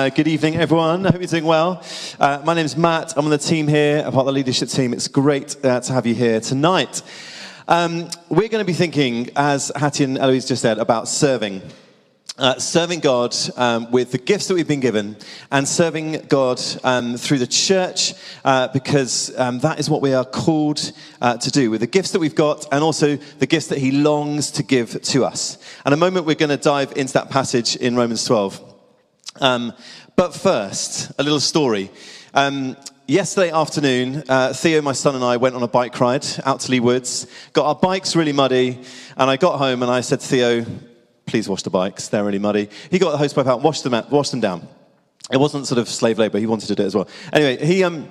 Uh, good evening, everyone. I hope you're doing well. Uh, my name is Matt. I'm on the team here, a part of the leadership team. It's great uh, to have you here tonight. Um, we're going to be thinking, as Hattie and Eloise just said, about serving. Uh, serving God um, with the gifts that we've been given and serving God um, through the church uh, because um, that is what we are called uh, to do with the gifts that we've got and also the gifts that He longs to give to us. And a moment we're going to dive into that passage in Romans 12. Um, but first, a little story. Um, yesterday afternoon, uh, Theo, my son, and I went on a bike ride out to Leigh Woods, got our bikes really muddy, and I got home and I said to Theo, please wash the bikes, they're really muddy. He got the hosepipe out and washed them, out, washed them down. It wasn't sort of slave labor, he wanted to do it as well. Anyway, he, um,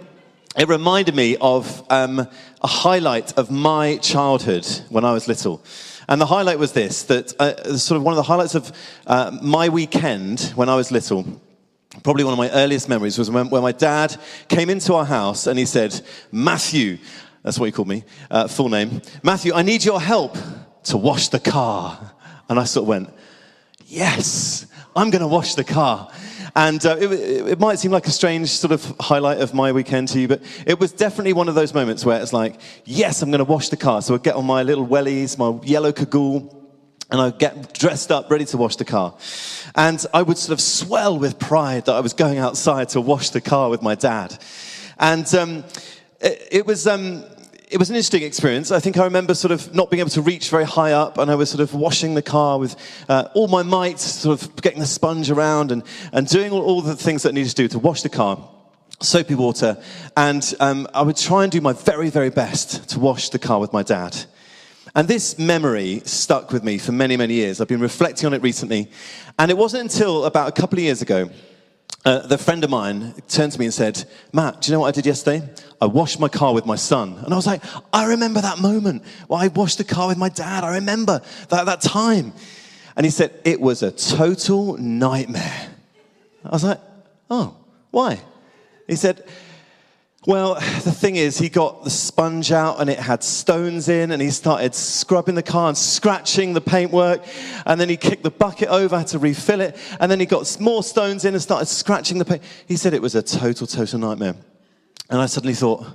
it reminded me of um, a highlight of my childhood when I was little. And the highlight was this that uh, sort of one of the highlights of uh, my weekend when I was little, probably one of my earliest memories, was when, when, my dad came into our house and he said, Matthew, that's what he called me, uh, full name, Matthew, I need your help to wash the car. And I sort of went, Yes, I'm going to wash the car. And uh, it, it, might seem like a strange sort of highlight of my weekend to you, but it was definitely one of those moments where it's like, yes, I'm going to wash the car. So I get on my little wellies, my yellow cagoule, and I get dressed up, ready to wash the car. And I would sort of swell with pride that I was going outside to wash the car with my dad. And um, it, it, was. Um, it was an interesting experience. I think I remember sort of not being able to reach very high up, and I was sort of washing the car with uh, all my might, sort of getting the sponge around and, and doing all, all the things that I needed to do to wash the car. Soapy water. And um, I would try and do my very, very best to wash the car with my dad. And this memory stuck with me for many, many years. I've been reflecting on it recently. And it wasn't until about a couple of years ago uh, the friend of mine turned to me and said, Matt, do you know what I did yesterday? I washed my car with my son. And I was like, I remember that moment. Well, I washed the car with my dad. I remember that, that time. And he said, it was a total nightmare. I was like, oh, why? He said, well, the thing is, he got the sponge out and it had stones in, and he started scrubbing the car and scratching the paintwork. And then he kicked the bucket over, had to refill it. And then he got more stones in and started scratching the paint. He said it was a total, total nightmare. And I suddenly thought,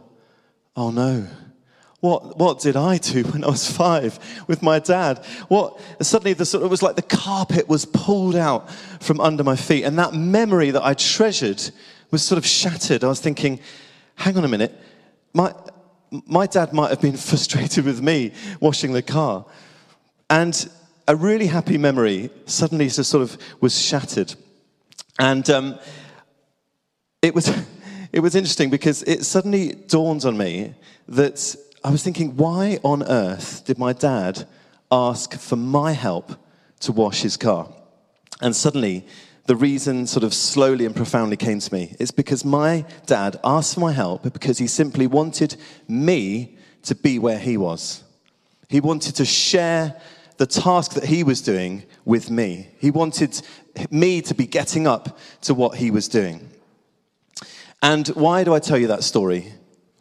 oh no. What, what did I do when I was five with my dad? What suddenly the it was like the carpet was pulled out from under my feet, and that memory that I treasured was sort of shattered. I was thinking, hang on a minute, my, my dad might have been frustrated with me washing the car. And a really happy memory suddenly just sort of was shattered. And um, it, was, it was interesting because it suddenly dawned on me that I was thinking, why on earth did my dad ask for my help to wash his car? And suddenly the reason sort of slowly and profoundly came to me is because my dad asked for my help because he simply wanted me to be where he was. He wanted to share the task that he was doing with me. He wanted me to be getting up to what he was doing. And why do I tell you that story?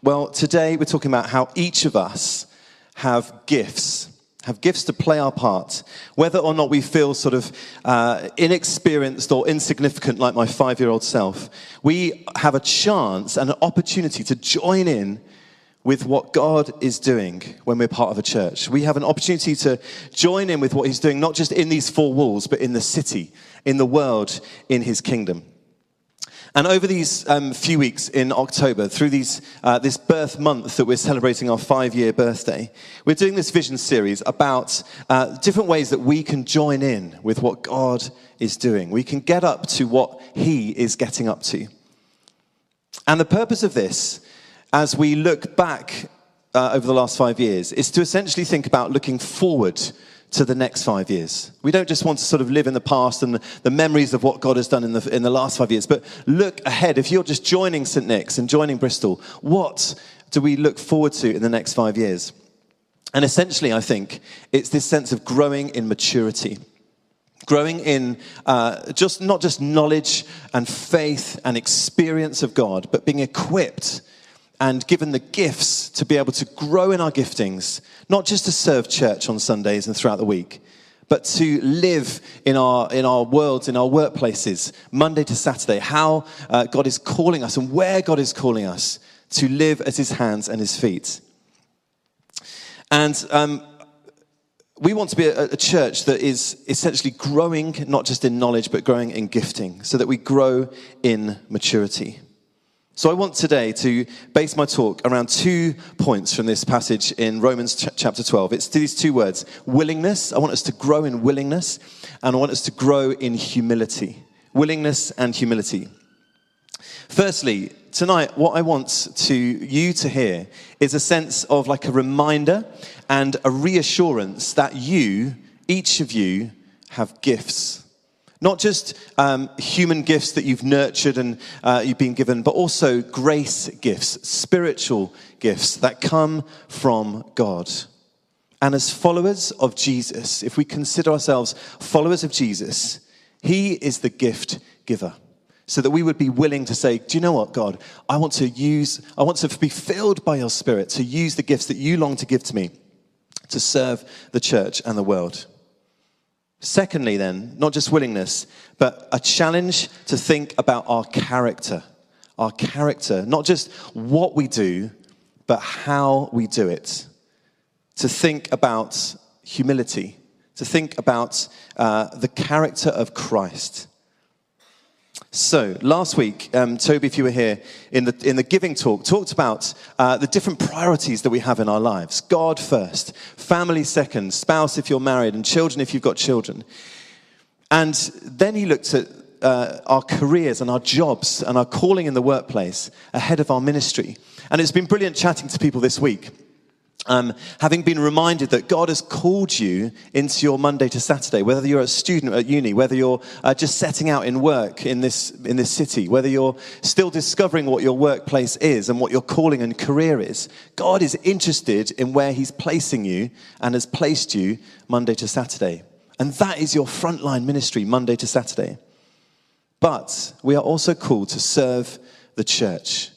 Well, today we're talking about how each of us have gifts have gifts to play our part, whether or not we feel sort of uh, inexperienced or insignificant like my five year old self. We have a chance and an opportunity to join in with what God is doing when we're part of a church. We have an opportunity to join in with what He's doing, not just in these four walls, but in the city, in the world, in His kingdom. And over these um, few weeks in October, through these, uh, this birth month that we're celebrating our five year birthday, we're doing this vision series about uh, different ways that we can join in with what God is doing. We can get up to what He is getting up to. And the purpose of this, as we look back uh, over the last five years, is to essentially think about looking forward to the next five years. We don't just want to sort of live in the past and the, memories of what God has done in the, in the last five years, but look ahead. If you're just joining St. Nick's and joining Bristol, what do we look forward to in the next five years? And essentially, I think it's this sense of growing in maturity. Growing in uh, just not just knowledge and faith and experience of God, but being equipped and given the gifts to be able to grow in our giftings, not just to serve church on Sundays and throughout the week, but to live in our, in our worlds, in our workplaces, Monday to Saturday, how uh, God is calling us and where God is calling us to live as his hands and his feet. And um, we want to be a, a, church that is essentially growing, not just in knowledge, but growing in gifting, so that we grow in maturity. So I want today to base my talk around two points from this passage in Romans ch- chapter 12. It's these two words willingness. I want us to grow in willingness, and I want us to grow in humility. Willingness and humility. Firstly, tonight, what I want to you to hear is a sense of like a reminder and a reassurance that you, each of you, have gifts not just um, human gifts that you've nurtured and uh, you've been given, but also grace gifts, spiritual gifts that come from God. And as followers of Jesus, if we consider ourselves followers of Jesus, He is the gift giver. So that we would be willing to say, Do you know what, God? I want to use, I want to be filled by your Spirit to use the gifts that you long to give to me to serve the church and the world. Secondly, then, not just willingness, but a challenge to think about our character. Our character, not just what we do, but how we do it. To think about humility, to think about uh, the character of Christ. So, last week, um, Toby, if you were here in the, in the giving talk, talked about uh, the different priorities that we have in our lives God first, family second, spouse if you're married, and children if you've got children. And then he looked at uh, our careers and our jobs and our calling in the workplace ahead of our ministry. And it's been brilliant chatting to people this week um, having been reminded that God has called you into your Monday to Saturday, whether you're a student at uni, whether you're uh, just setting out in work in this, in this city, whether you're still discovering what your workplace is and what your calling and career is, God is interested in where He's placing you and has placed you Monday to Saturday. And that is your frontline ministry, Monday to Saturday. But we are also called to serve the church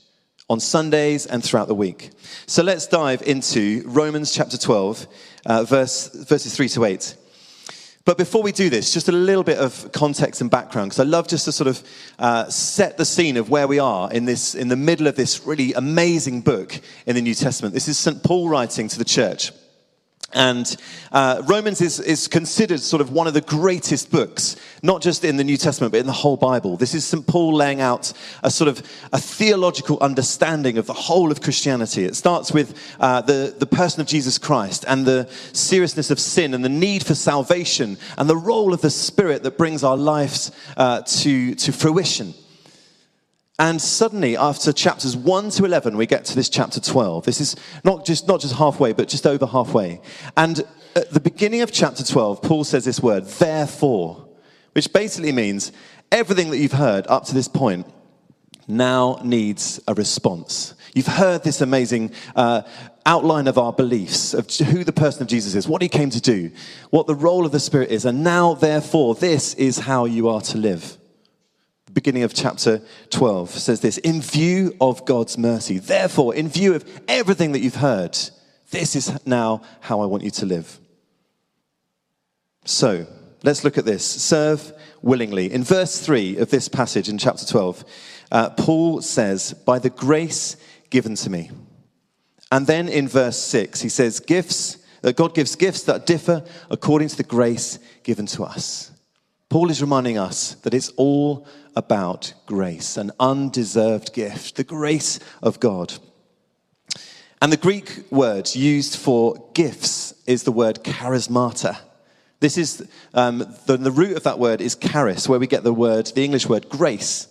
on Sundays and throughout the week. So let's dive into Romans chapter 12, uh, verse, verses 3 to 8. But before we do this, just a little bit of context and background, because I love just to sort of uh, set the scene of where we are in this, in the middle of this really amazing book in the New Testament. This is St. Paul writing to the church. And uh, Romans is, is considered sort of one of the greatest books, not just in the New Testament, but in the whole Bible. This is St. Paul laying out a sort of a theological understanding of the whole of Christianity. It starts with uh, the, the person of Jesus Christ and the seriousness of sin and the need for salvation and the role of the Spirit that brings our lives uh, to, to fruition. And suddenly, after chapters 1 to 11, we get to this chapter 12. This is not just, not just halfway, but just over halfway. And at the beginning of chapter 12, Paul says this word, therefore, which basically means everything that you've heard up to this point now needs a response. You've heard this amazing uh, outline of our beliefs, of who the person of Jesus is, what he came to do, what the role of the Spirit is, and now, therefore, this is how you are to live beginning of chapter 12 says this In view of God's mercy, therefore, in view of everything that you've heard, this is now how I want you to live. So, let's look at this. Serve willingly. In verse 3 of this passage in chapter 12, uh, Paul says, By the grace given to me. And then in verse 6, he says, Gifts, that God gives gifts that differ according to the grace given to us. Paul is reminding us that it's all about grace, an undeserved gift, the grace of God. And the Greek word used for gifts is the word charismata. This is um, the, the root of that word is charis, where we get the word, the English word grace.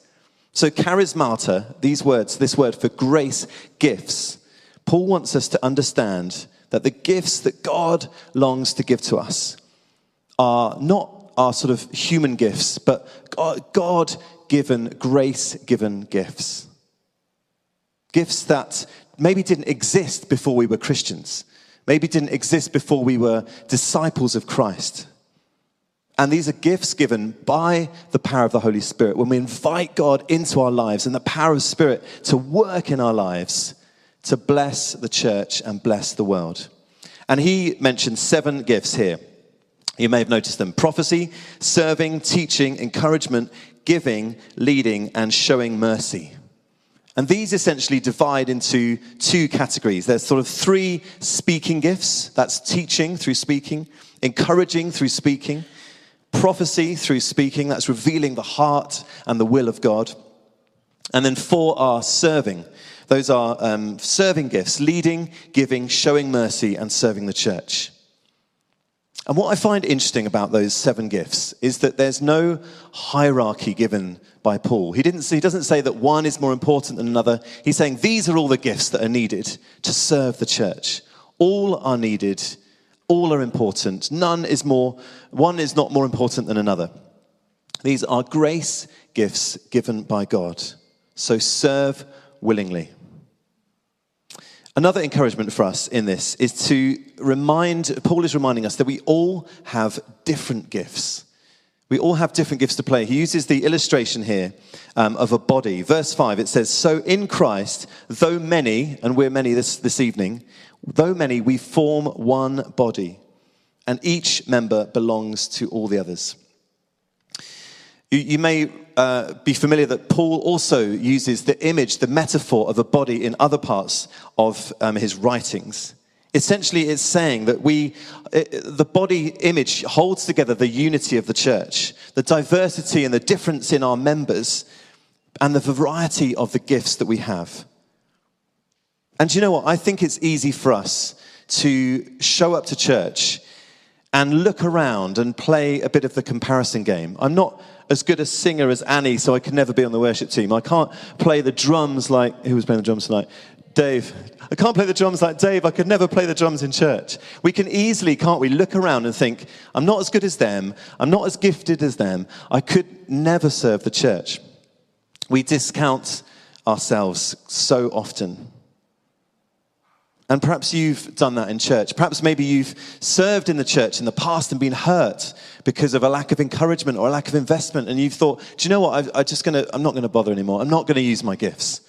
So charismata, these words, this word for grace, gifts. Paul wants us to understand that the gifts that God longs to give to us are not our sort of human gifts, but God given, grace given gifts. Gifts that maybe didn't exist before we were Christians, maybe didn't exist before we were disciples of Christ. And these are gifts given by the power of the Holy Spirit when we invite God into our lives and the power of Spirit to work in our lives to bless the church and bless the world. And he mentioned seven gifts here. You may have noticed them prophecy, serving, teaching, encouragement, giving, leading, and showing mercy. And these essentially divide into two categories. There's sort of three speaking gifts that's teaching through speaking, encouraging through speaking, prophecy through speaking, that's revealing the heart and the will of God. And then four are serving. Those are um, serving gifts, leading, giving, showing mercy, and serving the church. And what I find interesting about those seven gifts is that there's no hierarchy given by Paul. He, didn't, he doesn't say that one is more important than another. He's saying these are all the gifts that are needed to serve the church. All are needed, all are important. None is more, one is not more important than another. These are grace gifts given by God. So serve willingly. Another encouragement for us in this is to remind, Paul is reminding us that we all have different gifts. We all have different gifts to play. He uses the illustration here um, of a body. Verse 5, it says, So in Christ, though many, and we're many this, this evening, though many, we form one body, and each member belongs to all the others. You, you may uh, be familiar that Paul also uses the image, the metaphor of a body in other parts of um, his writings. Essentially, it's saying that we, it, the body image holds together the unity of the church, the diversity and the difference in our members, and the variety of the gifts that we have. And you know what? I think it's easy for us to show up to church and look around and play a bit of the comparison game. I'm not as good a singer as Annie, so I can never be on the worship team. I can't play the drums like who was playing the drums tonight? Dave. I can't play the drums like Dave. I could never play the drums in church. We can easily, can't we, look around and think, I'm not as good as them. I'm not as gifted as them. I could never serve the church. We discount ourselves so often. And perhaps you've done that in church. Perhaps maybe you've served in the church in the past and been hurt because of a lack of encouragement or a lack of investment. And you've thought, do you know what? I, I just gonna, I'm not going to bother anymore. I'm not going to use my gifts.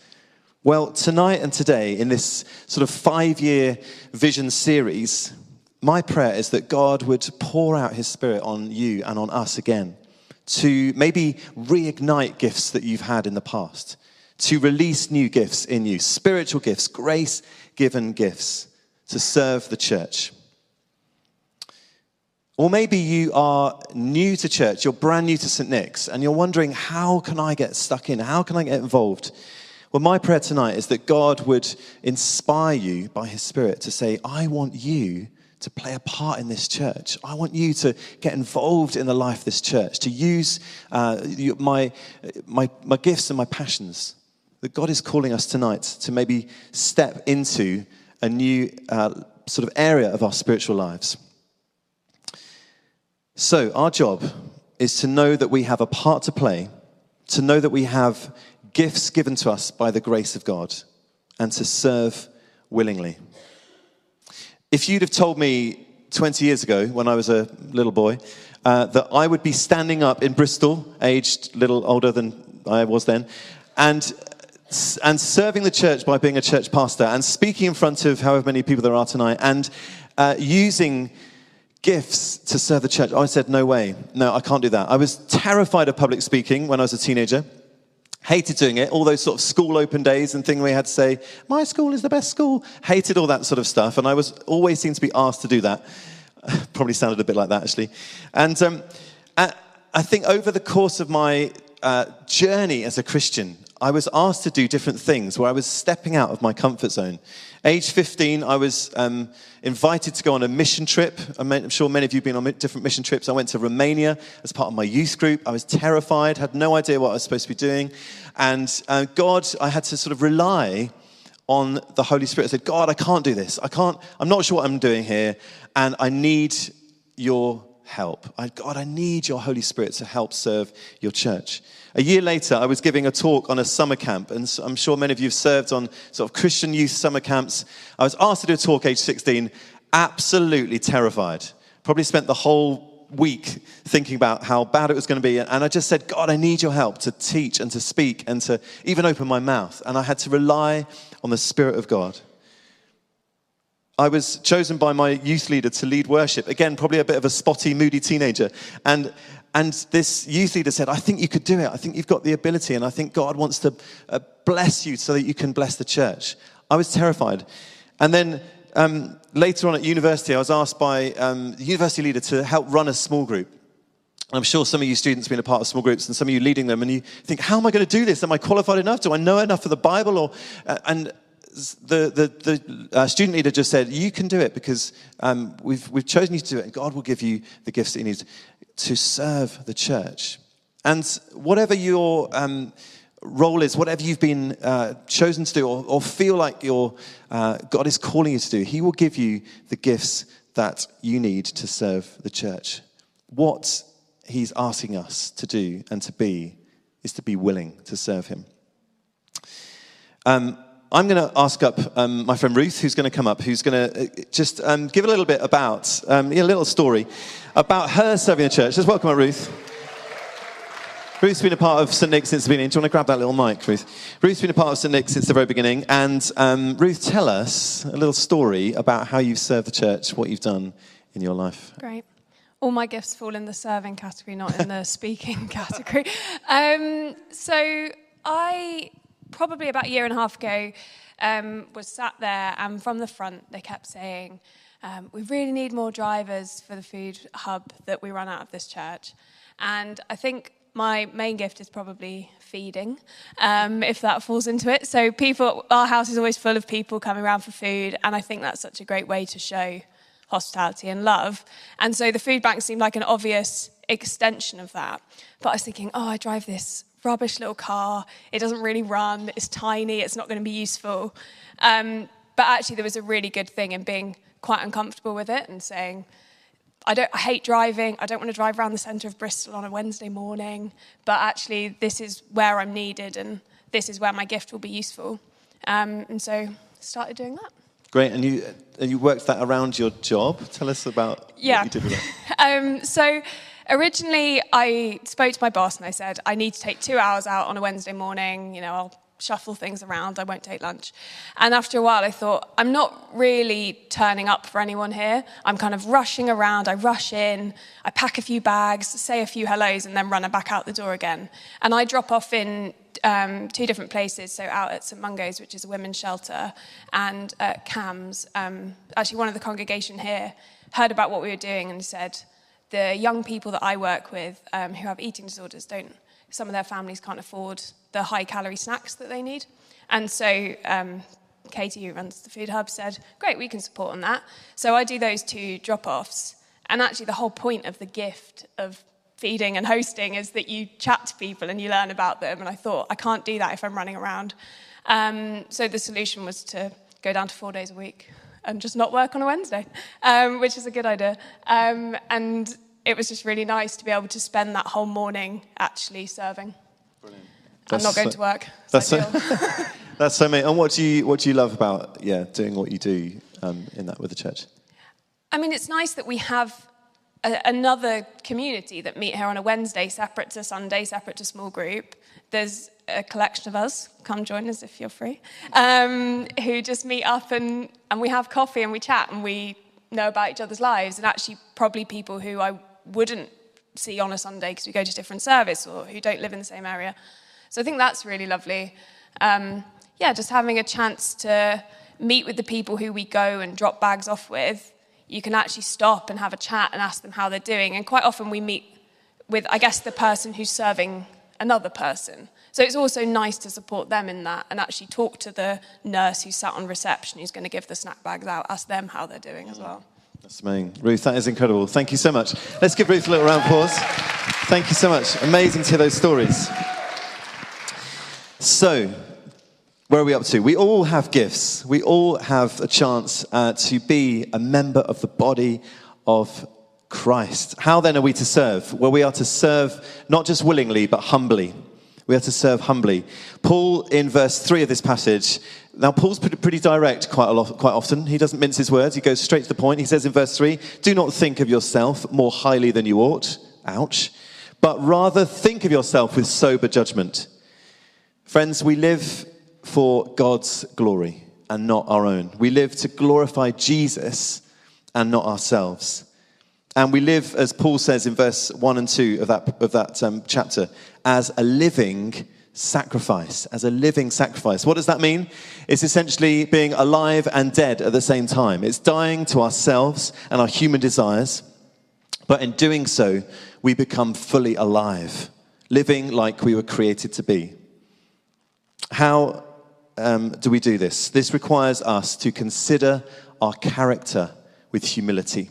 Well, tonight and today, in this sort of five year vision series, my prayer is that God would pour out his spirit on you and on us again to maybe reignite gifts that you've had in the past, to release new gifts in you, spiritual gifts, grace given gifts to serve the church. Or maybe you are new to church, you're brand new to St. Nick's, and you're wondering, how can I get stuck in? How can I get involved? Well, my prayer tonight is that God would inspire you by His Spirit to say, I want you to play a part in this church. I want you to get involved in the life of this church, to use uh, my, my, my gifts and my passions that God is calling us tonight to maybe step into a new uh, sort of area of our spiritual lives. So, our job is to know that we have a part to play, to know that we have gifts given to us by the grace of God, and to serve willingly. If you'd have told me 20 years ago, when I was a little boy, uh, that I would be standing up in Bristol, aged a little older than I was then, and and serving the church by being a church pastor and speaking in front of however many people there are tonight and uh, using gifts to serve the church. I said, no way. No, I can't do that. I was terrified of public speaking when I was a teenager. Hated doing it, all those sort of school open days and thing we had to say, my school is the best school. Hated all that sort of stuff. And I was always seemed to be asked to do that. Probably sounded a bit like that, actually. And um, I think over the course of my uh, journey as a Christian, I was asked to do different things where I was stepping out of my comfort zone. Age 15, I was um, invited to go on a mission trip. I'm sure many of you have been on different mission trips. I went to Romania as part of my youth group. I was terrified, had no idea what I was supposed to be doing. And uh, God, I had to sort of rely on the Holy Spirit. I said, God, I can't do this. I can't, I'm not sure what I'm doing here. And I need your help. I, God, I need your Holy Spirit to help serve your church. A year later, I was giving a talk on a summer camp, and I'm sure many of you have served on sort of Christian youth summer camps. I was asked to do a talk age 16, absolutely terrified. Probably spent the whole week thinking about how bad it was going to be. And I just said, God, I need your help to teach and to speak and to even open my mouth. And I had to rely on the Spirit of God. I was chosen by my youth leader to lead worship. Again, probably a bit of a spotty, moody teenager. And, and this youth leader said, I think you could do it. I think you've got the ability, and I think God wants to uh, bless you so that you can bless the church. I was terrified. And then um, later on at university, I was asked by um, the university leader to help run a small group. I'm sure some of you students have been a part of small groups and some of you leading them, and you think, How am I going to do this? Am I qualified enough? Do I know enough of the Bible? Or, uh, and the, the, the uh, student leader just said, You can do it because um, we've, we've chosen you to do it, and God will give you the gifts that you need to serve the church. And whatever your um, role is, whatever you've been uh, chosen to do, or, or feel like your, uh, God is calling you to do, He will give you the gifts that you need to serve the church. What He's asking us to do and to be is to be willing to serve Him. Um, I'm going to ask up um, my friend Ruth, who's going to come up, who's going to uh, just um, give a little bit about, um, a little story about her serving the church. Just welcome up, Ruth. Ruth's been a part of St. Nick's since the beginning. Do you want to grab that little mic, Ruth? Ruth's been a part of St. Nick's since the very beginning. And um, Ruth, tell us a little story about how you've served the church, what you've done in your life. Great. All my gifts fall in the serving category, not in the speaking category. Um, so I probably about a year and a half ago, um, was sat there, and from the front, they kept saying, um, We really need more drivers for the food hub that we run out of this church. And I think my main gift is probably feeding, um, if that falls into it. So, people, our house is always full of people coming around for food, and I think that's such a great way to show hospitality and love. And so, the food bank seemed like an obvious extension of that. But I was thinking, oh, I drive this rubbish little car. It doesn't really run. It's tiny. It's not going to be useful. Um, but actually, there was a really good thing in being quite uncomfortable with it and saying, I don't I hate driving. I don't want to drive around the centre of Bristol on a Wednesday morning. But actually, this is where I'm needed, and this is where my gift will be useful. Um, and so, started doing that. Great, and you and you worked that around your job. Tell us about yeah. what you did with that. um, so originally I spoke to my boss and I said, I need to take two hours out on a Wednesday morning. You know, I'll shuffle things around. I won't take lunch. And after a while, I thought, I'm not really turning up for anyone here. I'm kind of rushing around. I rush in, I pack a few bags, say a few hellos, and then run back out the door again. And I drop off in um, two different places. So out at St Mungo's, which is a women's shelter, and at CAMHS. Um, actually, one of the congregation here heard about what we were doing and said, the young people that I work with um, who have eating disorders don't, some of their families can't afford the high calorie snacks that they need. And so um, Katie, who runs the Food Hub, said, Great, we can support on that. So I do those two drop offs. And actually, the whole point of the gift of feeding and hosting is that you chat to people and you learn about them. And I thought, I can't do that if I'm running around. Um, so the solution was to go down to four days a week and just not work on a Wednesday, um, which is a good idea. Um, and it was just really nice to be able to spend that whole morning actually serving. Brilliant. I'm not going so, to work. That's so, that's so amazing. And what do you what do you love about yeah doing what you do um, in that with the church? I mean, it's nice that we have a, another community that meet here on a Wednesday, separate to Sunday, separate to small group. There's a collection of us, come join us if you're free, um, who just meet up and, and we have coffee and we chat and we know about each other's lives and actually probably people who I wouldn't see on a Sunday because we go to different service or who don't live in the same area. So I think that's really lovely. Um, yeah, just having a chance to meet with the people who we go and drop bags off with. You can actually stop and have a chat and ask them how they're doing. And quite often we meet with, I guess, the person who's serving another person. So it's also nice to support them in that and actually talk to the nurse who sat on reception who's going to give the snack bags out, ask them how they're doing as well. That's amazing. Ruth, that is incredible. Thank you so much. Let's give Ruth a little round of applause. Thank you so much. Amazing to hear those stories. So, where are we up to? We all have gifts. We all have a chance uh, to be a member of the body of Christ. How then are we to serve? Well, we are to serve not just willingly, but humbly. We are to serve humbly. Paul, in verse 3 of this passage, now Paul's pretty direct quite, a lot, quite often. He doesn't mince his words, he goes straight to the point. He says in verse 3 Do not think of yourself more highly than you ought, ouch, but rather think of yourself with sober judgment. Friends, we live for God's glory. and not our own. We live to glorify Jesus and not ourselves. And we live, as Paul says in verse 1 and 2 of that, of that um, chapter, as a living sacrifice. As a living sacrifice. What does that mean? It's essentially being alive and dead at the same time. It's dying to ourselves and our human desires, but in doing so, we become fully alive, living like we were created to be. How um, do we do this? This requires us to consider our character with humility,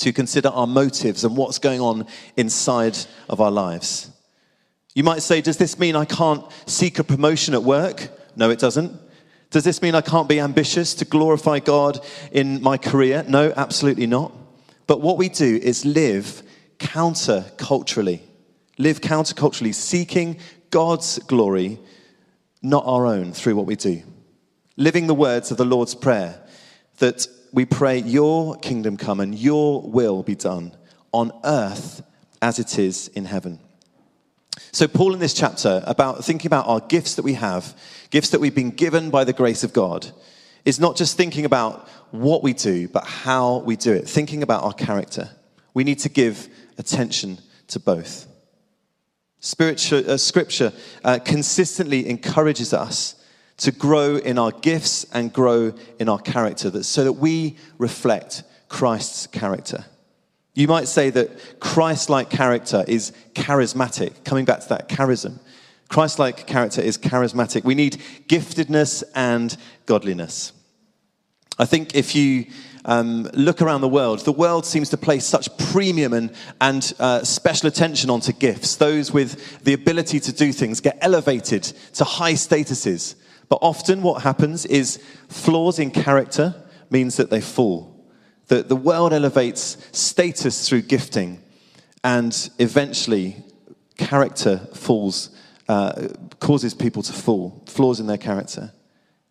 to consider our motives and what's going on inside of our lives. You might say, Does this mean I can't seek a promotion at work? No, it doesn't. Does this mean I can't be ambitious to glorify God in my career? No, absolutely not. But what we do is live counterculturally, live counterculturally, seeking God's glory not our own, through what we do. Living the words of the Lord's Prayer that we pray, Your kingdom come and Your will be done on earth as it is in heaven. So, Paul in this chapter, about thinking about our gifts that we have, gifts that we've been given by the grace of God, is not just thinking about what we do, but how we do it, thinking about our character. We need to give attention to both. Spiritual, uh, scripture uh, consistently encourages us to grow in our gifts and grow in our character that, so that we reflect Christ's character. You might say that Christ like character is charismatic, coming back to that charism. Christ like character is charismatic. We need giftedness and godliness. I think if you um, look around the world, the world seems to place such premium and, and uh, special attention onto gifts. Those with the ability to do things get elevated to high statuses. But often what happens is flaws in character means that they fall. The, the world elevates status through gifting, and eventually character falls, uh, causes people to fall, flaws in their character.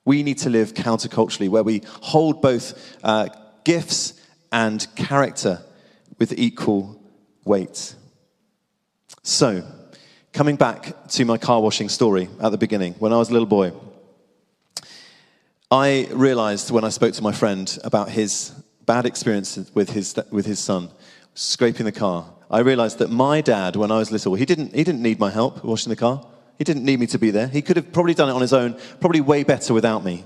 We need to live counterculturally, where we hold both uh, gifts and character with equal weight. So, coming back to my car washing story at the beginning, when I was a little boy, I realized when I spoke to my friend about his bad experience with his, with his son scraping the car, I realized that my dad, when I was little, he didn't, he didn't need my help washing the car. He didn't need me to be there. He could have probably done it on his own, probably way better without me.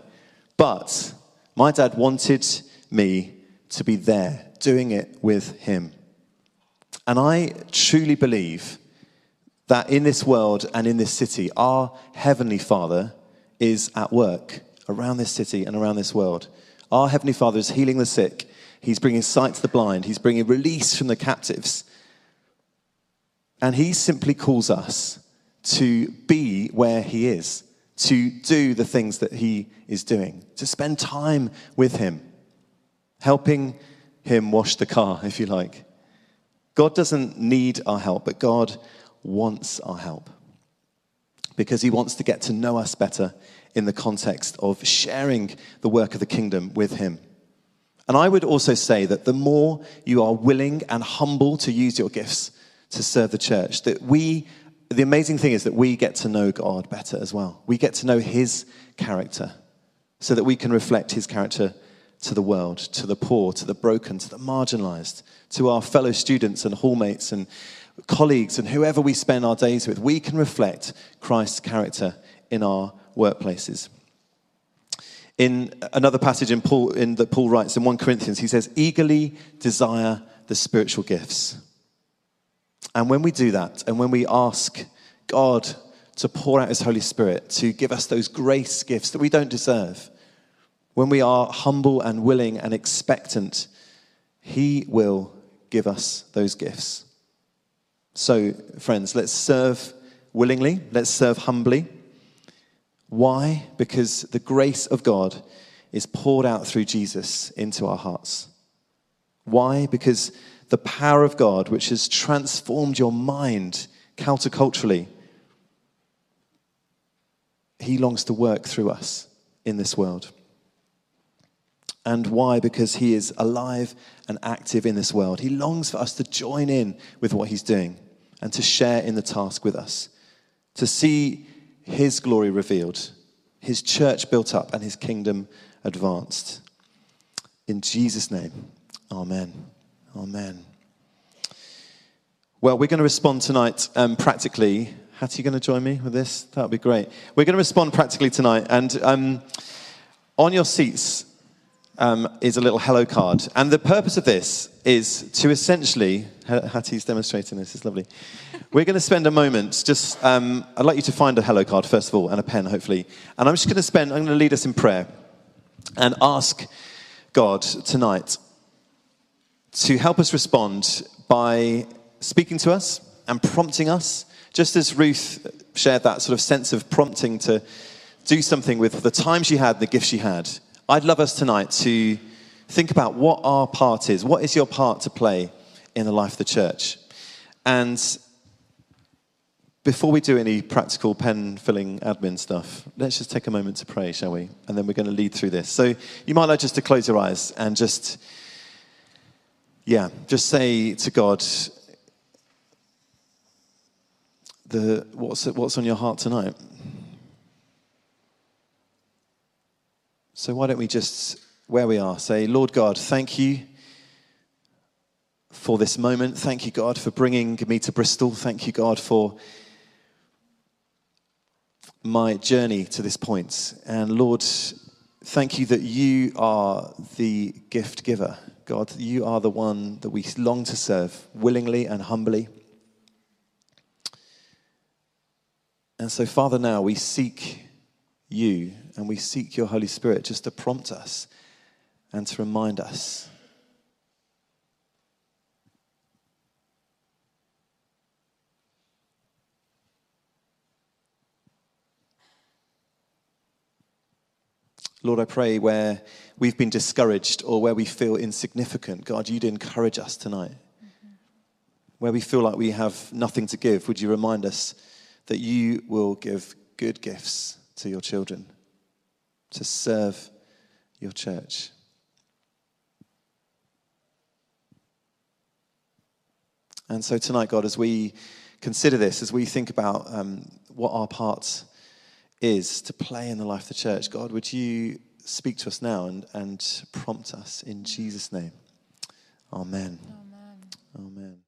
But my dad wanted me to be there, doing it with him. And I truly believe that in this world and in this city, our Heavenly Father is at work around this city and around this world. Our Heavenly Father is healing the sick, He's bringing sight to the blind, He's bringing release from the captives. And He simply calls us to be where He is, to do the things that He is doing, to spend time with Him, helping Him wash the car, if you like. God doesn't need our help, but God wants our help because He wants to get to know us better in the context of sharing the work of the kingdom with Him. And I would also say that the more you are willing and humble to use your gifts to serve the church, that we the amazing thing is that we get to know God better as well. We get to know His character so that we can reflect His character to the world, to the poor, to the broken, to the marginalized, to our fellow students and hallmates and colleagues and whoever we spend our days with. We can reflect Christ's character in our workplaces. In another passage in, Paul, in that Paul writes in 1 Corinthians, he says, eagerly desire the spiritual gifts and when we do that, and when we ask God to pour out His Holy Spirit to give us those grace gifts that we don't deserve, when we are humble and willing and expectant, He will give us those gifts. So, friends, let's serve willingly, let's serve humbly. Why? Because the grace of God is poured out through Jesus into our hearts. Why? Because the power of God, which has transformed your mind counterculturally, He longs to work through us in this world. And why? Because He is alive and active in this world. He longs for us to join in with what He's doing and to share in the task with us, to see His glory revealed, his church built up, and his kingdom advanced. In Jesus' name, amen. Amen. Well, we're going to respond tonight um, practically. Hattie, you going to join me with this? That would be great. We're going to respond practically tonight. And um, on your seats um, is a little hello card. And the purpose of this is to essentially, Hattie's demonstrating this, it's lovely. We're going to spend a moment just, um, I'd like you to find a hello card first of all, and a pen hopefully. And I'm just going to spend, I'm going to lead us in prayer and ask God tonight to help us respond by speaking to us and prompting us, just as Ruth shared that sort of sense of prompting to do something with the time she had, the gift she had. I'd love us tonight to think about what our part is. What is your part to play in the life of the church? And before we do any practical pen filling admin stuff, let's just take a moment to pray, shall we? And then we're going to lead through this. So you might like just to close your eyes and just, yeah, just say to God, the, what's, what's on your heart tonight? So why don't we just, where we are, say, Lord God, thank you for this moment. Thank you, God, for bringing me to Bristol. Thank you, God, for my journey to this point. And Lord, thank you that you are the gift giver. God, you are the one that we long to serve willingly and humbly. And so, Father, now we seek you and we seek your Holy Spirit just to prompt us and to remind us Lord, I pray where we've been discouraged or where we feel insignificant, God, you'd encourage us tonight. Mm-hmm. Where we feel like we have nothing to give, would you remind us that you will give good gifts to your children to serve your church? And so tonight, God, as we consider this, as we think about um, what our part is to play in the life of the church. God, would you speak to us now and, and prompt us in Jesus' name? Amen. Amen. Amen.